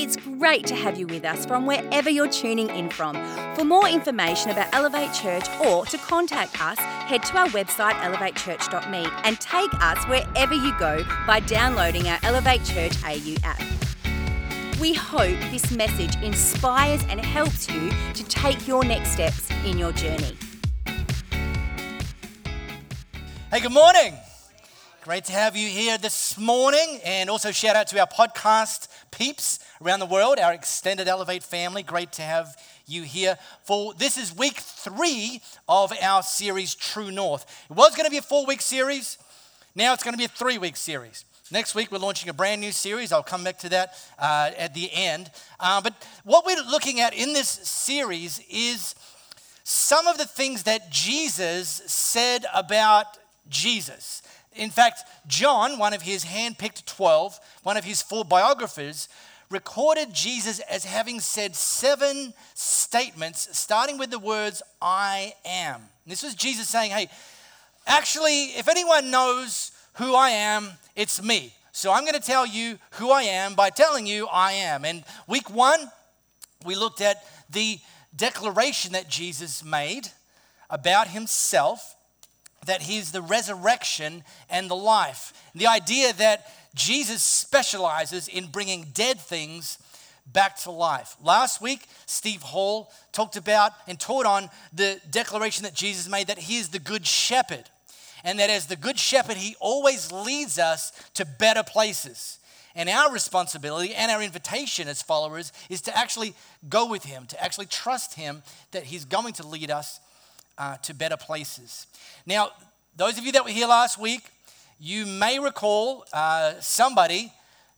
It's great to have you with us from wherever you're tuning in from. For more information about Elevate Church or to contact us, head to our website elevatechurch.me and take us wherever you go by downloading our Elevate Church AU app. We hope this message inspires and helps you to take your next steps in your journey. Hey, good morning. Great to have you here this morning. And also, shout out to our podcast peeps around the world, our extended Elevate family. Great to have you here for this is week three of our series, True North. It was going to be a four week series, now it's going to be a three week series. Next week, we're launching a brand new series. I'll come back to that uh, at the end. Uh, but what we're looking at in this series is some of the things that Jesus said about Jesus. In fact, John, one of his hand-picked 12, one of his four biographers, recorded Jesus as having said seven statements starting with the words, I am. This was Jesus saying, hey, actually, if anyone knows who I am, it's me. So I'm going to tell you who I am by telling you I am. And week one, we looked at the declaration that Jesus made about himself that he's the resurrection and the life. The idea that Jesus specializes in bringing dead things back to life. Last week, Steve Hall talked about and taught on the declaration that Jesus made that he is the good shepherd and that as the good shepherd, he always leads us to better places. And our responsibility and our invitation as followers is to actually go with him, to actually trust him that he's going to lead us uh, to better places. Now, those of you that were here last week, you may recall uh, somebody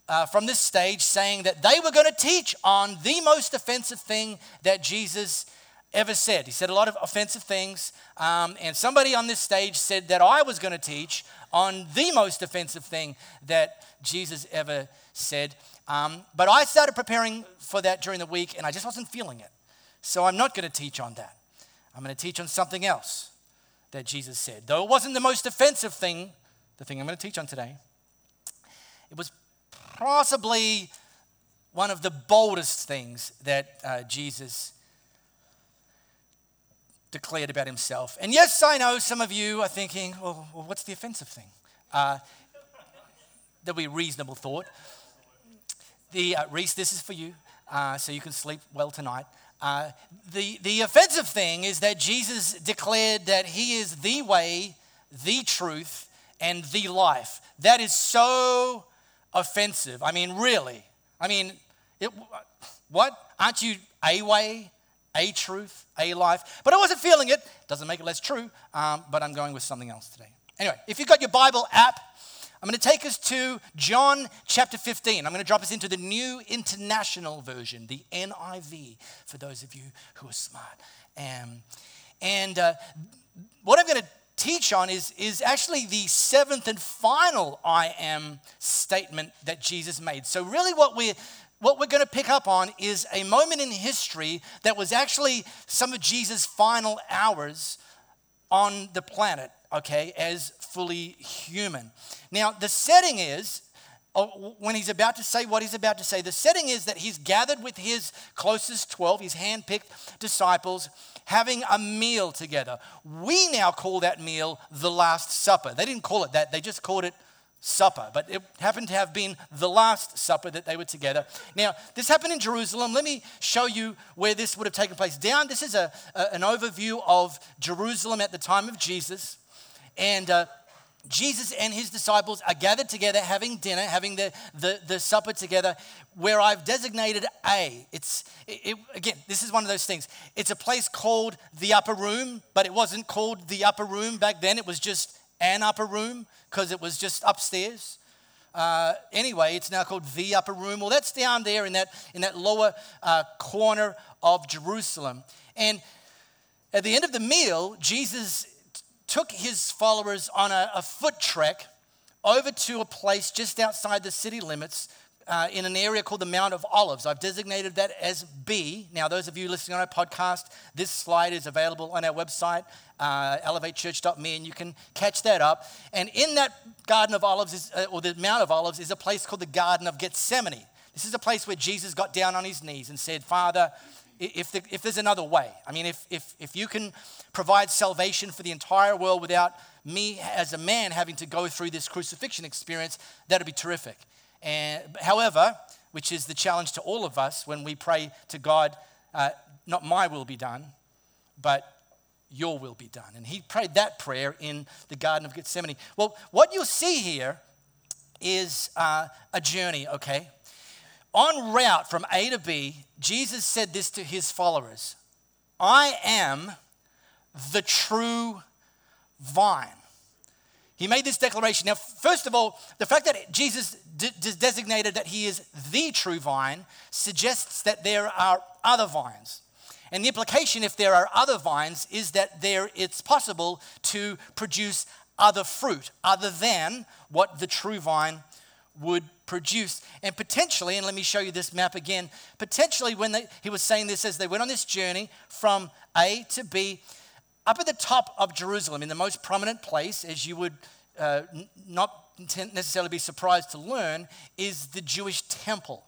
uh, from this stage saying that they were going to teach on the most offensive thing that Jesus ever said. He said a lot of offensive things. Um, and somebody on this stage said that I was going to teach on the most offensive thing that Jesus ever said. Um, but I started preparing for that during the week and I just wasn't feeling it. So I'm not going to teach on that. I'm going to teach on something else that Jesus said. Though it wasn't the most offensive thing, the thing I'm going to teach on today, it was possibly one of the boldest things that uh, Jesus declared about himself. And yes, I know some of you are thinking, well, well what's the offensive thing? Uh, there'll be reasonable thought. The uh, Reese, this is for you, uh, so you can sleep well tonight. Uh, the, the offensive thing is that Jesus declared that he is the way, the truth, and the life. That is so offensive. I mean, really. I mean, it, what? Aren't you a way, a truth, a life? But I wasn't feeling it. Doesn't make it less true, um, but I'm going with something else today. Anyway, if you've got your Bible app, I'm going to take us to John chapter 15. I'm going to drop us into the New International Version, the NIV, for those of you who are smart. Um, and uh, what I'm going to teach on is, is actually the seventh and final I am statement that Jesus made. So, really, what we're what we're going to pick up on is a moment in history that was actually some of Jesus' final hours on the planet, okay, as fully human. Now, the setting is, when he's about to say what he's about to say, the setting is that he's gathered with his closest 12, his handpicked disciples, having a meal together. We now call that meal the Last Supper. They didn't call it that, they just called it supper, but it happened to have been the last supper that they were together. Now, this happened in Jerusalem. Let me show you where this would have taken place. Down, this is a, a an overview of Jerusalem at the time of Jesus. And uh, Jesus and his disciples are gathered together having dinner, having the, the, the supper together, where I've designated A. It's, it, it, again, this is one of those things. It's a place called the upper room, but it wasn't called the upper room back then. It was just an upper room because it was just upstairs. Uh, anyway, it's now called the upper room. Well, that's down there in that, in that lower uh, corner of Jerusalem. And at the end of the meal, Jesus took his followers on a, a foot trek over to a place just outside the city limits uh, in an area called the Mount of Olives. I've designated that as B. Now, those of you listening on our podcast, this slide is available on our website, uh, elevatechurch.me, and you can catch that up. And in that Garden of Olives, is, uh, or the Mount of Olives, is a place called the Garden of Gethsemane. This is a place where Jesus got down on his knees and said, Father, if, the, if there's another way, I mean, if, if, if you can provide salvation for the entire world without me as a man having to go through this crucifixion experience, that'd be terrific. And, however, which is the challenge to all of us when we pray to God, uh, not my will be done, but your will be done. And he prayed that prayer in the Garden of Gethsemane. Well, what you'll see here is uh, a journey, okay? En route from A to B, Jesus said this to his followers I am the true vine. He made this declaration. Now, first of all, the fact that Jesus d- designated that he is the true vine suggests that there are other vines. And the implication, if there are other vines, is that there it's possible to produce other fruit other than what the true vine would produce. And potentially, and let me show you this map again, potentially when they, he was saying this as they went on this journey from A to B, up at the top of Jerusalem, in the most prominent place, as you would uh, not necessarily be surprised to learn, is the Jewish temple.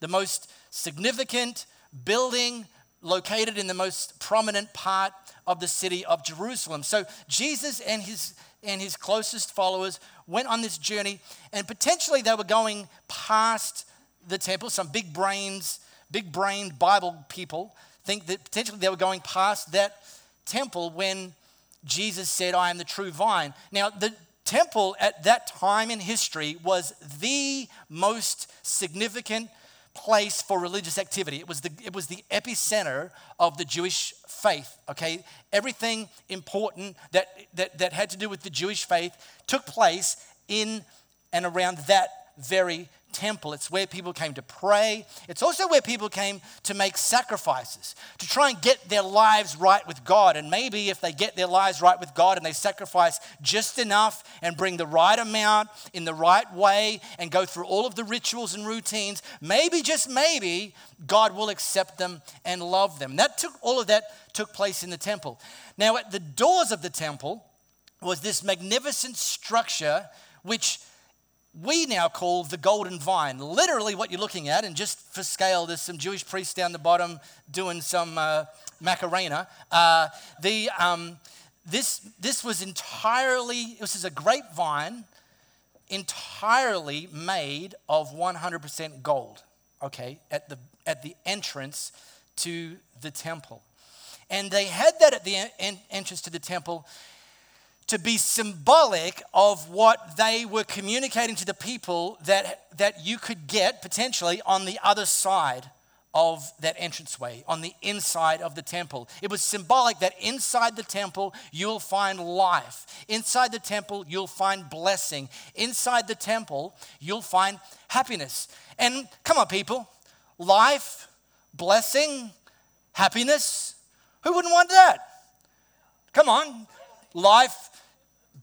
The most significant building located in the most prominent part of the city of Jerusalem. So Jesus and his and his closest followers went on this journey, and potentially they were going past the temple. Some big brains, big brained Bible people think that potentially they were going past that temple when Jesus said, I am the true vine. Now, the temple at that time in history was the most significant place for religious activity. It was the, it was the epicenter of the Jewish faith, okay? Everything important that, that, that had to do with the Jewish faith took place in and around that very temple. It's where people came to pray. It's also where people came to make sacrifices, to try and get their lives right with God. And maybe if they get their lives right with God and they sacrifice just enough and bring the right amount in the right way and go through all of the rituals and routines, maybe, just maybe, God will accept them and love them. That took all of that took place in the temple. Now, at the doors of the temple was this magnificent structure which we now call the golden vine. Literally, what you're looking at, and just for scale, there's some Jewish priests down the bottom doing some uh, Macarena. Uh, the, um, this, this was entirely, this is a grapevine entirely made of 100% gold, okay, at the, at the entrance to the temple. And they had that at the en- entrance to the temple to be symbolic of what they were communicating to the people that, that you could get potentially on the other side of that entranceway, on the inside of the temple. It was symbolic that inside the temple you'll find life. Inside the temple you'll find blessing. Inside the temple you'll find happiness. And come on, people, life, blessing, happiness. Who wouldn't want that? Come on, life,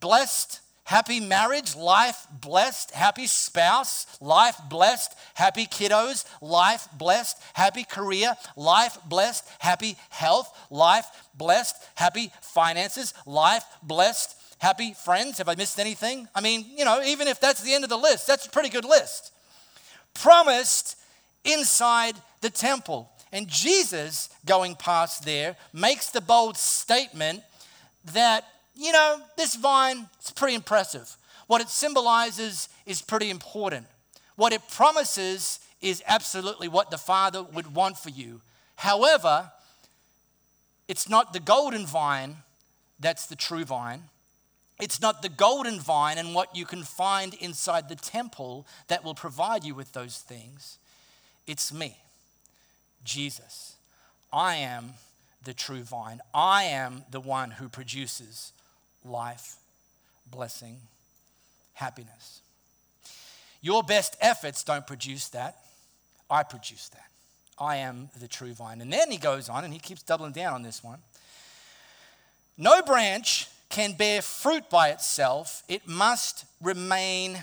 blessed, happy marriage, life blessed, happy spouse, life blessed, happy kiddos, life blessed, happy career, life blessed, happy health, life blessed, happy finances, life blessed, happy friends. Have I missed anything? I mean, you know, even if that's the end of the list, that's a pretty good list. Promised inside the temple. And Jesus, going past there, makes the bold statement that you know, this vine is pretty impressive. What it symbolizes is pretty important. What it promises is absolutely what the Father would want for you. However, it's not the golden vine that's the true vine. It's not the golden vine and what you can find inside the temple that will provide you with those things. It's me, Jesus. I am the true vine. I am the one who produces life, blessing, happiness. Your best efforts don't produce that. I produce that. I am the true vine. And then he goes on and he keeps doubling down on this one. No branch can bear fruit by itself, it must remain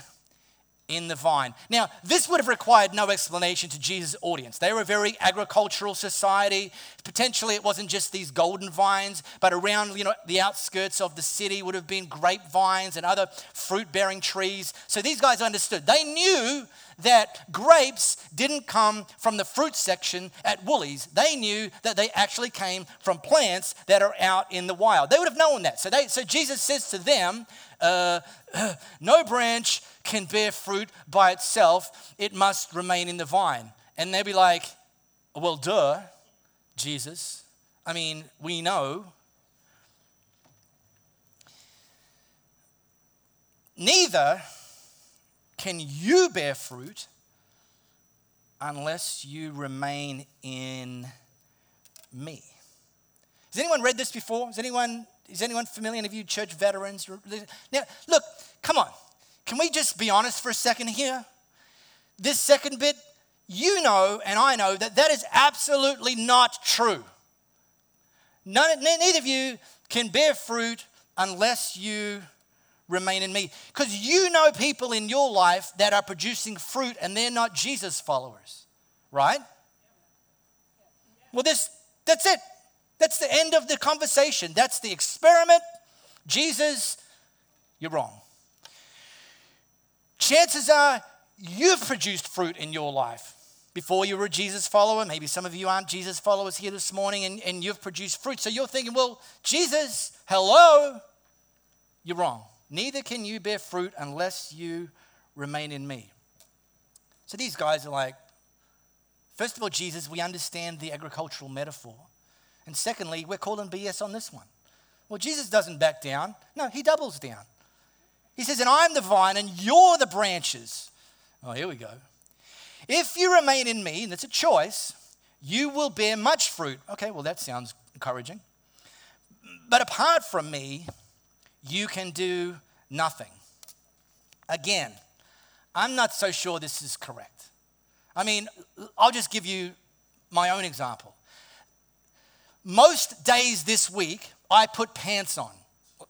in the vine. Now, this would have required no explanation to Jesus' audience. They were a very agricultural society. Potentially, it wasn't just these golden vines, but around you know, the outskirts of the city would have been grapevines and other fruit bearing trees. So these guys understood. They knew that grapes didn't come from the fruit section at Woolies. They knew that they actually came from plants that are out in the wild. They would have known that. So, they, so Jesus says to them, uh, No branch can bear fruit by itself, it must remain in the vine. And they'd be like, Well, duh, Jesus. I mean, we know. Neither can you bear fruit unless you remain in me. Has anyone read this before? Has anyone, is anyone familiar? Any of you church veterans? Now, look, come on. Can we just be honest for a second here? This second bit, you know and I know that that is absolutely not true. None, neither of you can bear fruit unless you remain in me. Because you know people in your life that are producing fruit and they're not Jesus followers, right? Well, this, that's it. That's the end of the conversation. That's the experiment. Jesus, you're wrong. Chances are you've produced fruit in your life before you were a Jesus follower. Maybe some of you aren't Jesus followers here this morning and, and you've produced fruit. So you're thinking, well, Jesus, hello. You're wrong. Neither can you bear fruit unless you remain in me. So these guys are like, first of all, Jesus, we understand the agricultural metaphor. And secondly, we're calling BS on this one. Well, Jesus doesn't back down. No, he doubles down. He says, And I'm the vine and you're the branches. Oh, here we go. If you remain in me, and it's a choice, you will bear much fruit. Okay, well, that sounds encouraging. But apart from me, you can do nothing. Again, I'm not so sure this is correct. I mean, I'll just give you my own example. Most days this week, I put pants on.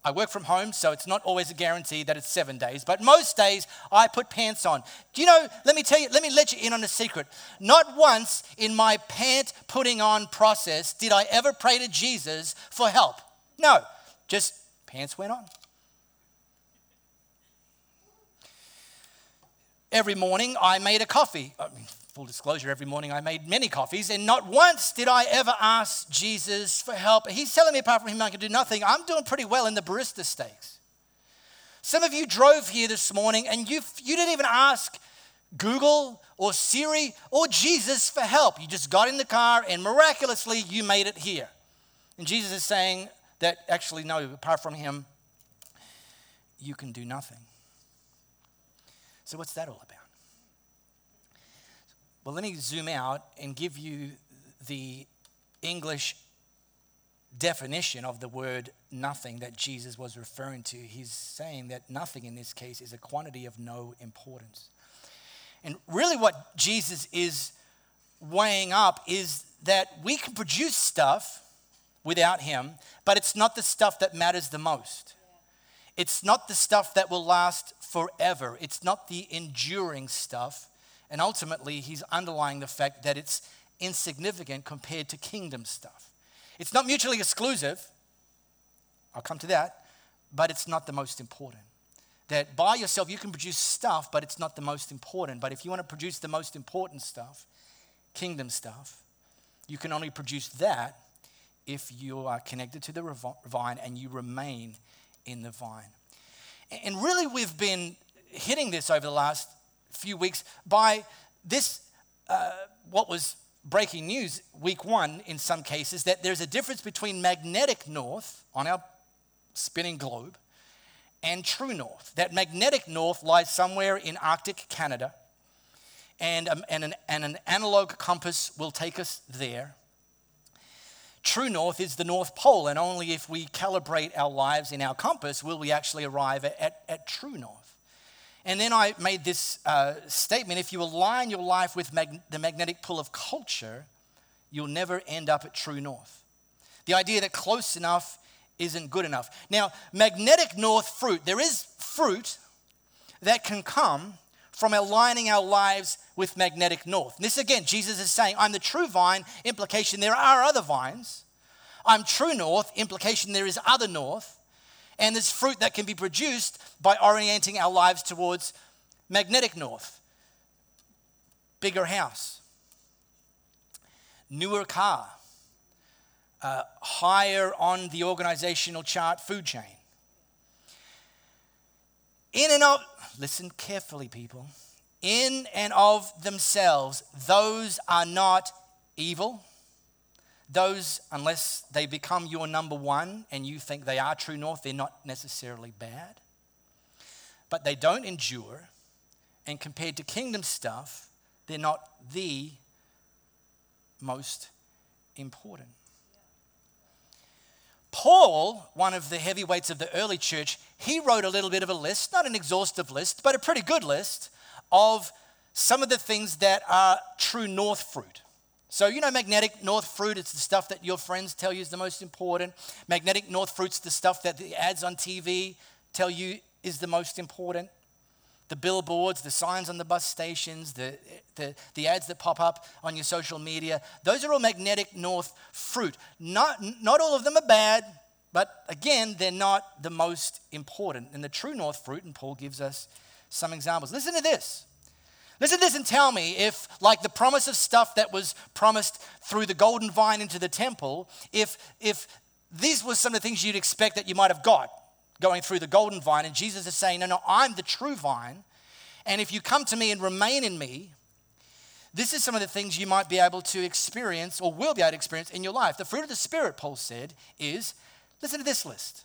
I work from home, so it's not always a guarantee that it's seven days, but most days I put pants on. Do you know, let me tell you, let me let you in on a secret. Not once in my pant putting on process did I ever pray to Jesus for help. No, just pants went on. Every morning I made a coffee. Full disclosure, every morning I made many coffees, and not once did I ever ask Jesus for help. He's telling me apart from him I can do nothing. I'm doing pretty well in the barista stakes. Some of you drove here this morning and you, you didn't even ask Google or Siri or Jesus for help. You just got in the car and miraculously you made it here. And Jesus is saying that actually, no, apart from him, you can do nothing. So, what's that all about? Well, let me zoom out and give you the English definition of the word nothing that Jesus was referring to. He's saying that nothing in this case is a quantity of no importance. And really, what Jesus is weighing up is that we can produce stuff without Him, but it's not the stuff that matters the most. It's not the stuff that will last forever. It's not the enduring stuff. And ultimately, he's underlying the fact that it's insignificant compared to kingdom stuff. It's not mutually exclusive. I'll come to that. But it's not the most important. That by yourself, you can produce stuff, but it's not the most important. But if you want to produce the most important stuff, kingdom stuff, you can only produce that if you are connected to the vine and you remain in the vine. And really, we've been hitting this over the last few weeks by this, uh, what was breaking news week one in some cases, that there's a difference between magnetic north on our spinning globe and true north. That magnetic north lies somewhere in Arctic Canada, and, um, and, an, and an analog compass will take us there. True north is the North Pole, and only if we calibrate our lives in our compass will we actually arrive at, at true north. And then I made this uh, statement if you align your life with mag- the magnetic pull of culture, you'll never end up at true north. The idea that close enough isn't good enough. Now, magnetic north fruit, there is fruit that can come from aligning our lives with magnetic north. And this again, Jesus is saying, I'm the true vine, implication there are other vines. I'm true north, implication there is other north. And there's fruit that can be produced by orienting our lives towards magnetic north. Bigger house, newer car, uh, higher on the organizational chart food chain. In and of, listen carefully, people, in and of themselves, those are not evil. Those, unless they become your number one and you think they are true north, they're not necessarily bad. But they don't endure, and compared to kingdom stuff, they're not the most important. Paul, one of the heavyweights of the early church, he wrote a little bit of a list, not an exhaustive list, but a pretty good list of some of the things that are true north fruit. So, you know, magnetic north fruit, it's the stuff that your friends tell you is the most important. Magnetic north fruit's the stuff that the ads on TV tell you is the most important the billboards, the signs on the bus stations, the, the, the ads that pop up on your social media, those are all magnetic north fruit. Not, not all of them are bad, but again, they're not the most important. And the true north fruit, and Paul gives us some examples. Listen to this. Listen to this and tell me if, like the promise of stuff that was promised through the golden vine into the temple, if, if these were some of the things you'd expect that you might have got going through the golden vine. And Jesus is saying, No, no, I'm the true vine. And if you come to me and remain in me, this is some of the things you might be able to experience or will be able to experience in your life. The fruit of the Spirit, Paul said, is listen to this list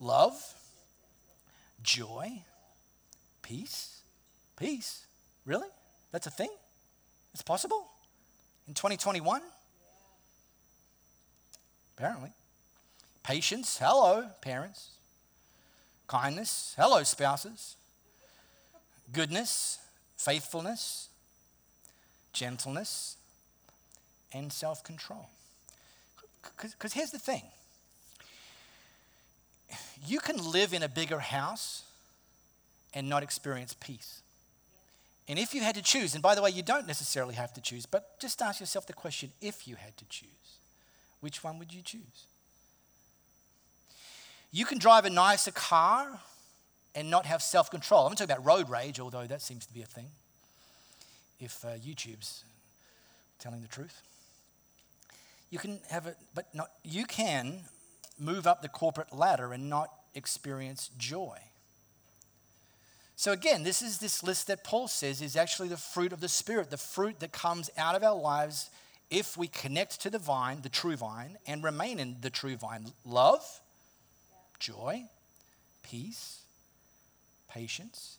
love, joy, peace. Peace. Really? That's a thing? It's possible? In 2021? Apparently. Patience. Hello, parents kindness. Hello, spouses. Goodness, faithfulness, gentleness, and self control. Because here's the thing you can live in a bigger house and not experience peace. And if you had to choose, and by the way, you don't necessarily have to choose, but just ask yourself the question if you had to choose, which one would you choose? You can drive a nicer car and not have self control. I'm not talking about road rage, although that seems to be a thing, if uh, YouTube's telling the truth. You can have it, but not, you can move up the corporate ladder and not experience joy. So, again, this is this list that Paul says is actually the fruit of the Spirit, the fruit that comes out of our lives if we connect to the vine, the true vine, and remain in the true vine. Love, joy, peace, patience,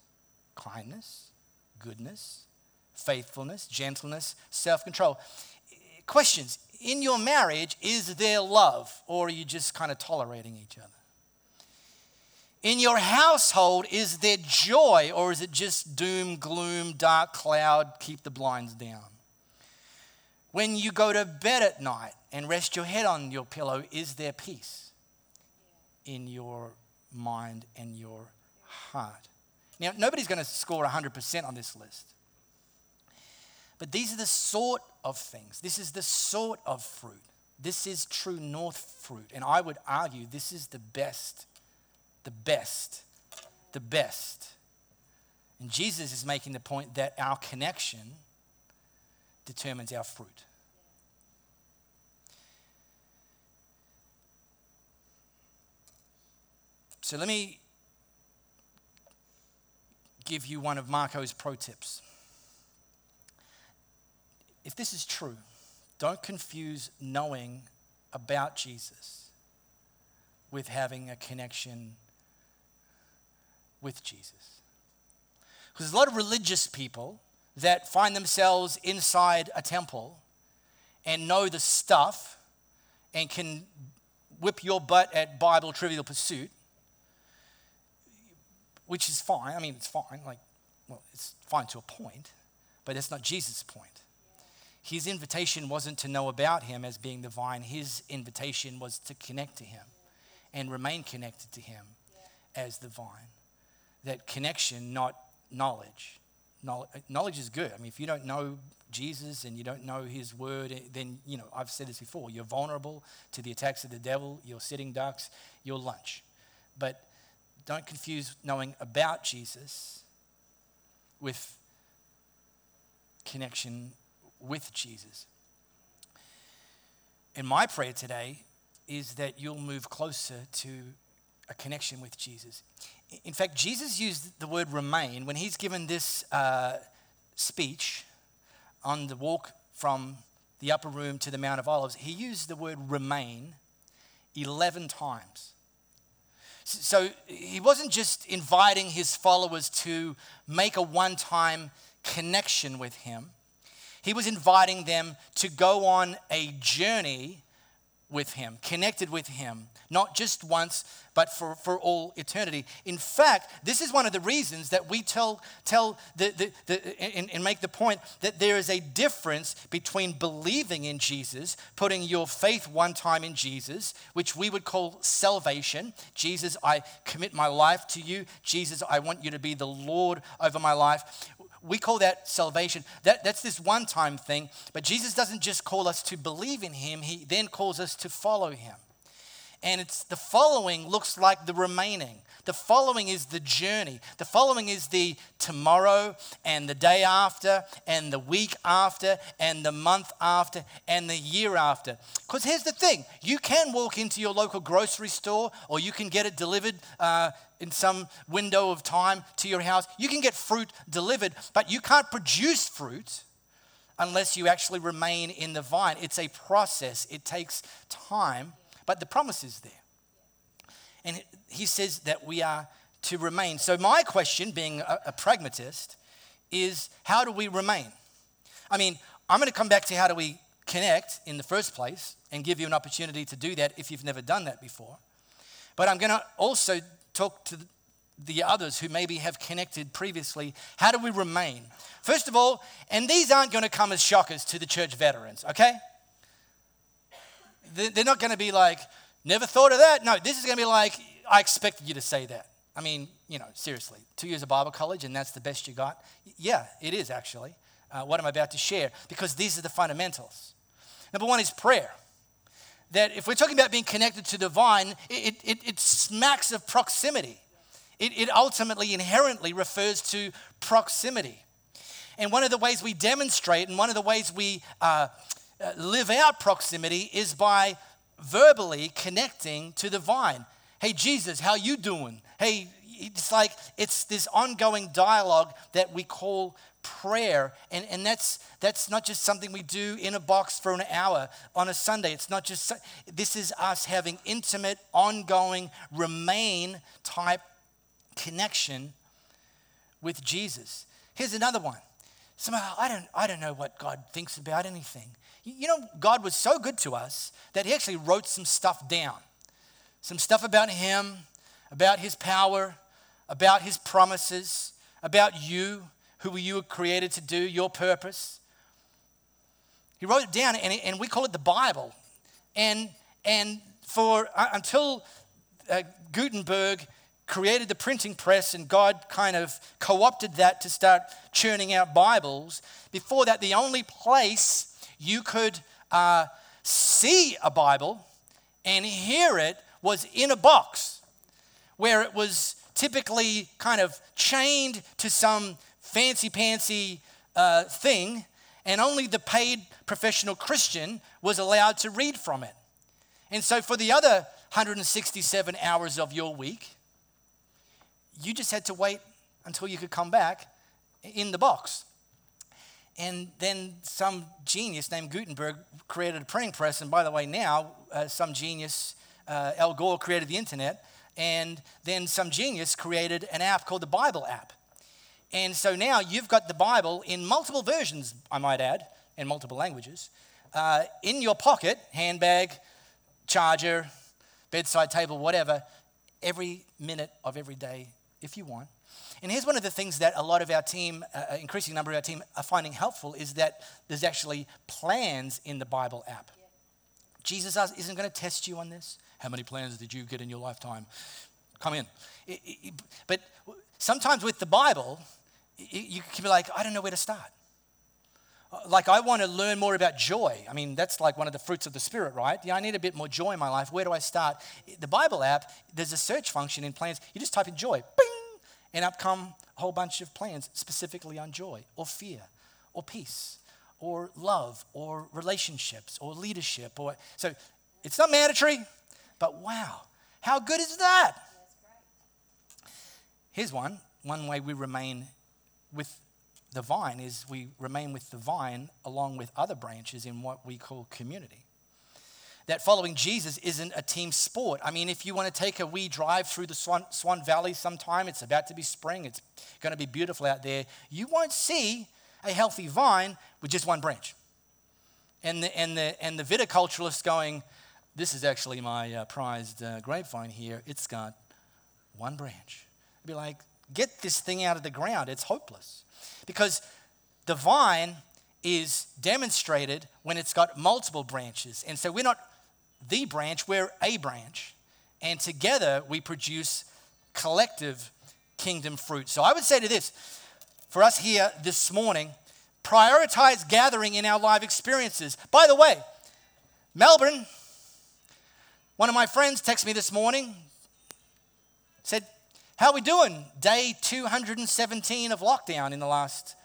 kindness, goodness, faithfulness, gentleness, self control. Questions In your marriage, is there love or are you just kind of tolerating each other? In your household, is there joy or is it just doom, gloom, dark cloud, keep the blinds down? When you go to bed at night and rest your head on your pillow, is there peace? in your mind and your heart. Now, nobody's going to score 100% on this list. But these are the sort of things. This is the sort of fruit. This is true north fruit. And I would argue this is the best, the best, the best. And Jesus is making the point that our connection determines our fruit. So let me give you one of Marco's pro tips. If this is true, don't confuse knowing about Jesus with having a connection with Jesus. Because there's a lot of religious people that find themselves inside a temple and know the stuff and can whip your butt at Bible Trivial Pursuit which is fine. I mean, it's fine. Like, well, it's fine to a point, but that's not Jesus' point. His invitation wasn't to know about him as being the vine, his invitation was to connect to him and remain connected to him as the vine. That connection, not knowledge, knowledge is good. I mean, if you don't know Jesus and you don't know his word, eh, then, you know, I've said this before, you're vulnerable to the attacks of the devil, you're sitting ducks, you're lunch. But don't confuse knowing about Jesus with connection with Jesus. And my prayer today is that you'll move closer to a connection with Jesus. In fact, Jesus used the word remain when he's given this uh, speech on the walk from the upper room to the Mount of Olives. He used the word remain 11 times. So he wasn't just inviting his followers to make a one time connection with him, he was inviting them to go on a journey with him, connected with him, not just once, but for, for all eternity. In fact, this is one of the reasons that we tell, tell the, the, the, and, and make the point that there is a difference between believing in Jesus, putting your faith one time in Jesus, which we would call salvation. Jesus, I commit my life to you. Jesus, I want you to be the Lord over my life we call that salvation. That, that's this one time thing. But Jesus doesn't just call us to believe in him, he then calls us to follow him. And it's the following looks like the remaining. The following is the journey. The following is the tomorrow and the day after and the week after and the month after and the year after. Because here's the thing you can walk into your local grocery store or you can get it delivered uh, in some window of time to your house. You can get fruit delivered, but you can't produce fruit unless you actually remain in the vine. It's a process, it takes time, but the promise is there. And he says that we are to remain. So, my question, being a, a pragmatist, is how do we remain? I mean, I'm going to come back to how do we connect in the first place and give you an opportunity to do that if you've never done that before. But I'm going to also talk to the others who maybe have connected previously. How do we remain? First of all, and these aren't going to come as shockers to the church veterans, okay? They're not going to be like, never thought of that. No, this is going to be like, I expected you to say that. I mean, you know, seriously, two years of Bible college and that's the best you got? Yeah, it is actually. Uh, what I'm about to share, because these are the fundamentals. Number one is prayer that if we're talking about being connected to the vine, it, it, it smacks of proximity. It, it ultimately, inherently refers to proximity. And one of the ways we demonstrate and one of the ways we uh, Uh, live out proximity is by verbally connecting to the vine. Hey, Jesus, how you doing? Hey, it's like it's this ongoing dialogue that we call prayer. And, and that's, that's not just something we do in a box for an hour on a Sunday. It's not just, this is us having intimate, ongoing, remain type connection with Jesus. Here's another one. Somehow, oh, I don't, I don't know what God thinks about anything. You know, God was so good to us that He actually wrote some stuff down. Some stuff about Him, about His power, about His promises, about you, who you were created to do, your purpose. He wrote it down, and, and we call it the Bible. And, and for uh, until uh, Gutenberg created the printing press and God kind of co opted that to start churning out Bibles, before that, the only place you could uh, see a Bible and hear it was in a box where it was typically kind of chained to some fancy pantsy uh, thing, and only the paid professional Christian was allowed to read from it. And so, for the other 167 hours of your week, you just had to wait until you could come back in the box. And then some genius named Gutenberg created a printing press. And by the way, now uh, some genius, uh, Al Gore, created the internet. And then some genius created an app called the Bible app. And so now you've got the Bible in multiple versions, I might add, in multiple languages, uh, in your pocket, handbag, charger, bedside table, whatever, every minute of every day if you want. And here's one of the things that a lot of our team, uh, increasing number of our team, are finding helpful is that there's actually plans in the Bible app. Yeah. Jesus isn't going to test you on this. How many plans did you get in your lifetime? Come in. It, it, but sometimes with the Bible, you can be like, I don't know where to start. Like, I want to learn more about joy. I mean, that's like one of the fruits of the Spirit, right? Yeah, I need a bit more joy in my life. Where do I start? The Bible app, there's a search function in plans. You just type in joy, bing, and up come a whole bunch of plans specifically on joy or fear or peace or love or relationships or leadership. Or, so it's not mandatory, but wow, how good is that? Here's one one way we remain with the vine is we remain with the vine along with other branches in what we call community. That following Jesus isn't a team sport. I mean, if you want to take a wee drive through the Swan, Swan Valley sometime, it's about to be spring, it's going to be beautiful out there, you won't see a healthy vine with just one branch. And the, and the, and the viticulturalist going, This is actually my uh, prized uh, grapevine here. It's got one branch. I'd be like, Get this thing out of the ground. It's hopeless. Because the vine is demonstrated when it's got multiple branches. And so we're not the branch, we're a branch. And together we produce collective kingdom fruit. So I would say to this for us here this morning, prioritize gathering in our live experiences. By the way, Melbourne, one of my friends texted me this morning, said, how we doing? Day 217 of lockdown in the last,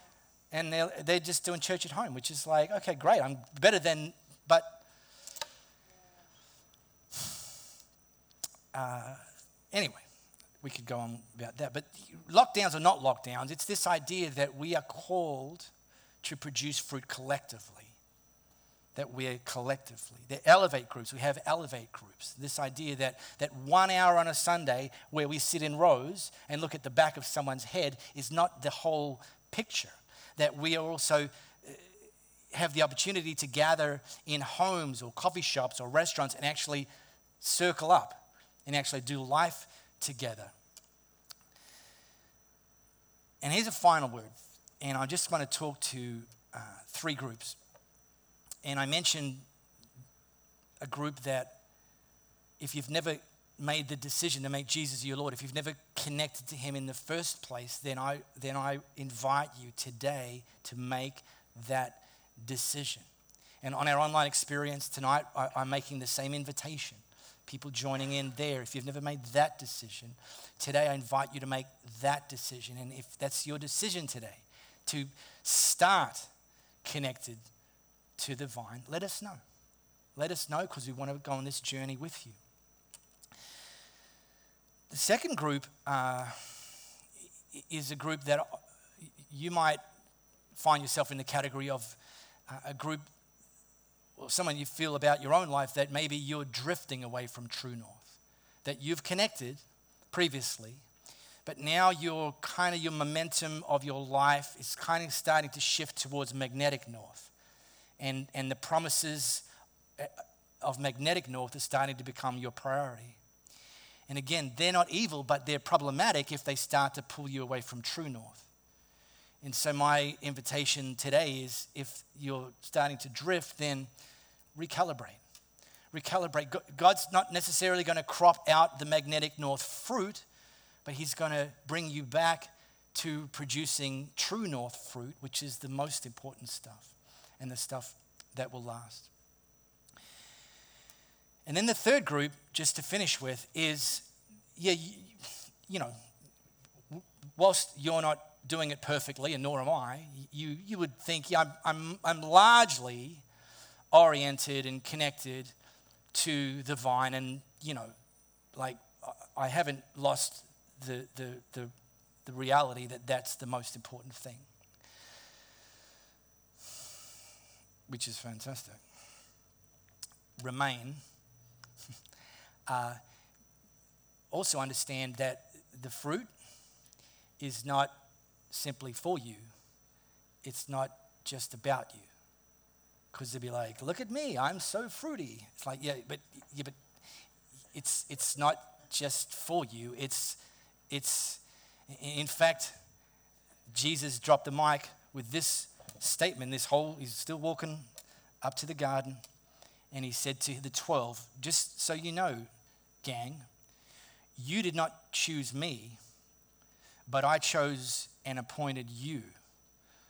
and they're, they're just doing church at home, which is like, okay, great, I'm better than, but uh, anyway, we could go on about that. But lockdowns are not lockdowns. It's this idea that we are called to produce fruit collectively that we're collectively. The elevate groups, we have elevate groups. This idea that, that one hour on a Sunday where we sit in rows and look at the back of someone's head is not the whole picture. That we also uh, have the opportunity to gather in homes or coffee shops or restaurants and actually circle up and actually do life together. And here's a final word, and I just want to talk to uh, three groups. And I mentioned a group that, if you've never made the decision to make Jesus your Lord, if you've never connected to Him in the first place, then I, then I invite you today to make that decision. And on our online experience tonight, I, I'm making the same invitation. People joining in there. If you've never made that decision, today I invite you to make that decision. And if that's your decision today, to start connected to the vine, let us know. Let us know because we want to go on this journey with you. The second group uh, is a group that you might find yourself in the category of uh, a group or someone you feel about your own life that maybe you're drifting away from true north, that you've connected previously, but now your kind of your momentum of your life is kind of starting to shift towards magnetic north and, and the promises uh, of magnetic north are starting to become your priority. And again, they're not evil, but they're problematic if they start to pull you away from true north. And so, my invitation today is if you're starting to drift, then recalibrate. Recalibrate. God's not necessarily going to crop out the magnetic north fruit, but He's going to bring you back to producing true north fruit, which is the most important stuff and the stuff that will last. And then the third group, just to finish with, is yeah, you, you know, whilst you're not doing it perfectly, and nor am I, you, you would think, yeah, I'm, I'm, I'm largely oriented and connected to the vine, and, you know, like I haven't lost the, the, the, the reality that that's the most important thing. which is fantastic. Remain. uh, also understand that the fruit is not simply for you, it's not just about you. Because they'd be like, look at me, I'm so fruity. It's like, yeah, but, yeah, but it's, it's not just for you. It's, it's, in fact, Jesus dropped the mic with this statement, this whole, he's still walking up to the garden, and he said to the 12, Just so you know, gang, you did not choose me, but I chose and appointed you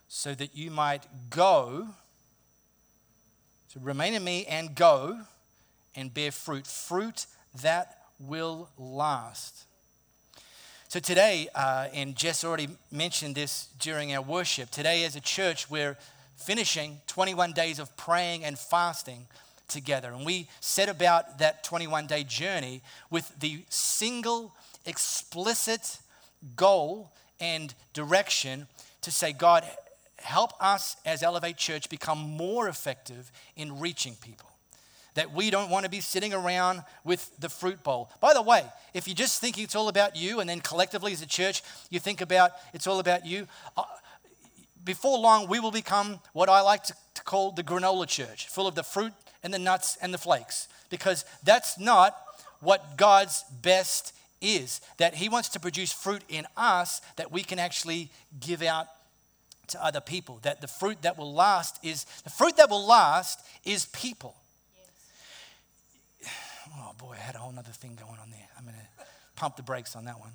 so that you might go, so remain in me and go and bear fruit, fruit that will last. So today, uh, and Jess already mentioned this during our worship, today as a church, we're finishing 21 days of praying and fasting together. And we set about that 21 day journey with the single, explicit goal and direction to say, God, help us as Elevate Church become more effective in reaching people. That we don't want to be sitting around with the fruit bowl. By the way, if you're just thinking it's all about you, and then collectively as a church, you think about it's all about you, uh, before long, we will become what I like to, to call the granola church, full of the fruit and the nuts and the flakes, because that's not what God's best is. That He wants to produce fruit in us that we can actually give out to other people. That the fruit that will last is the fruit that will last is people. Yes. Oh boy, I had a whole other thing going on there. I'm to pump the brakes on that one.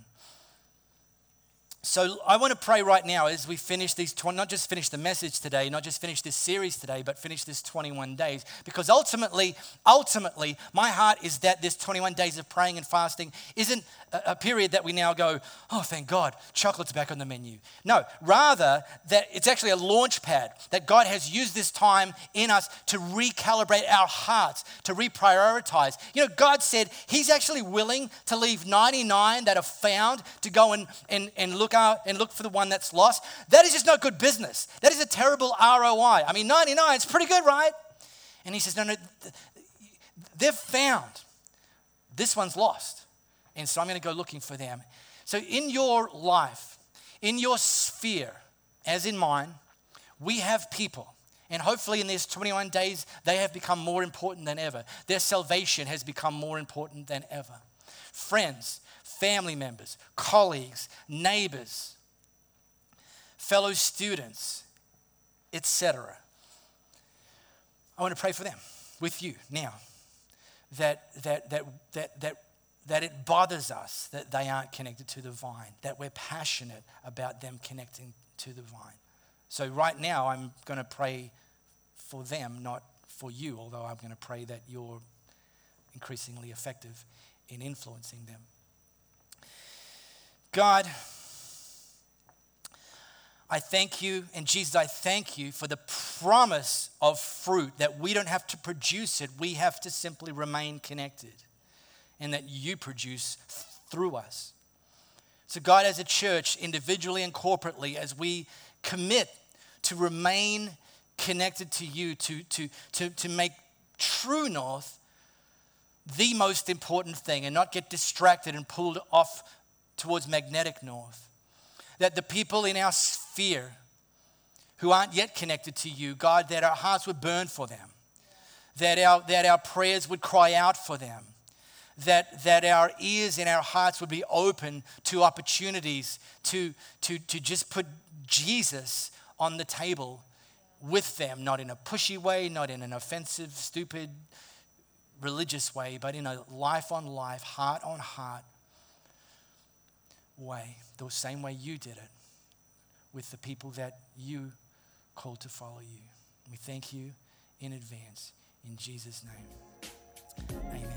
So I want to pray right now as we finish these, not just finish the message today, not just finish this series today, but finish this 21 days. Because ultimately, ultimately, my heart is that this 21 days of praying and fasting isn't a, period that we now go, oh, thank God, chocolate's back on the menu. No, rather that it's actually a launch pad, that God has used this time in us to recalibrate our hearts, to reprioritize. You know, God said He's actually willing to leave 99 that are found to go and, and, and look out and look for the one that's lost. That is just not good business. That is a terrible ROI. I mean, 99 it's pretty good, right? And He says, no, no, they've found. This one's lost. And so I'm going to go looking for them. So, in your life, in your sphere, as in mine, we have people. And hopefully, in these 21 days, they have become more important than ever. Their salvation has become more important than ever. Friends, family members, colleagues, neighbors, fellow students, etc. I want to pray for them with you now. That, that, that, that, that that it bothers us that they aren't connected to the vine, that we're passionate about them connecting to the vine. So, right now, I'm going to pray for them, not for you, although I'm going to pray that you're increasingly effective in influencing them. God, I thank you, and Jesus, I thank you for the promise of fruit that we don't have to produce it, we have to simply remain connected and that you produce through us. So, God, as a church, individually and corporately, as we commit to remain connected to you, to, to, to, to make true north the most important thing and not get distracted and pulled off towards magnetic north. That the people in our sphere who aren't yet connected to you, God, that our hearts would burn for them, that our, that our prayers would cry out for them, that, that our ears and our hearts would be open to opportunities to, to, to just put Jesus on the table with them, not in a pushy way, not in an offensive, stupid, religious way, but in a life on life, heart on heart way, the same way you did it with the people that you called to follow you. We thank you in advance. In Jesus' name, amen.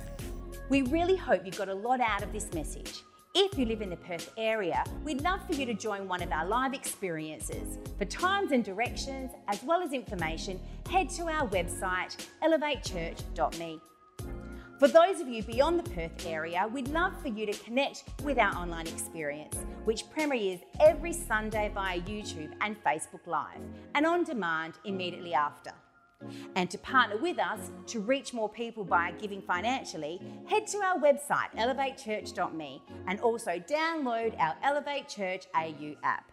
We really hope you got a lot out of this message. If you live in the Perth area, we'd love for you to join one of our live experiences. For times and directions, as well as information, head to our website, elevatechurch.me. For those of you beyond the Perth area, we'd love for you to connect with our online experience, which premieres every Sunday via YouTube and Facebook Live, and on demand immediately after. And to partner with us to reach more people by giving financially, head to our website elevatechurch.me and also download our Elevate Church AU app.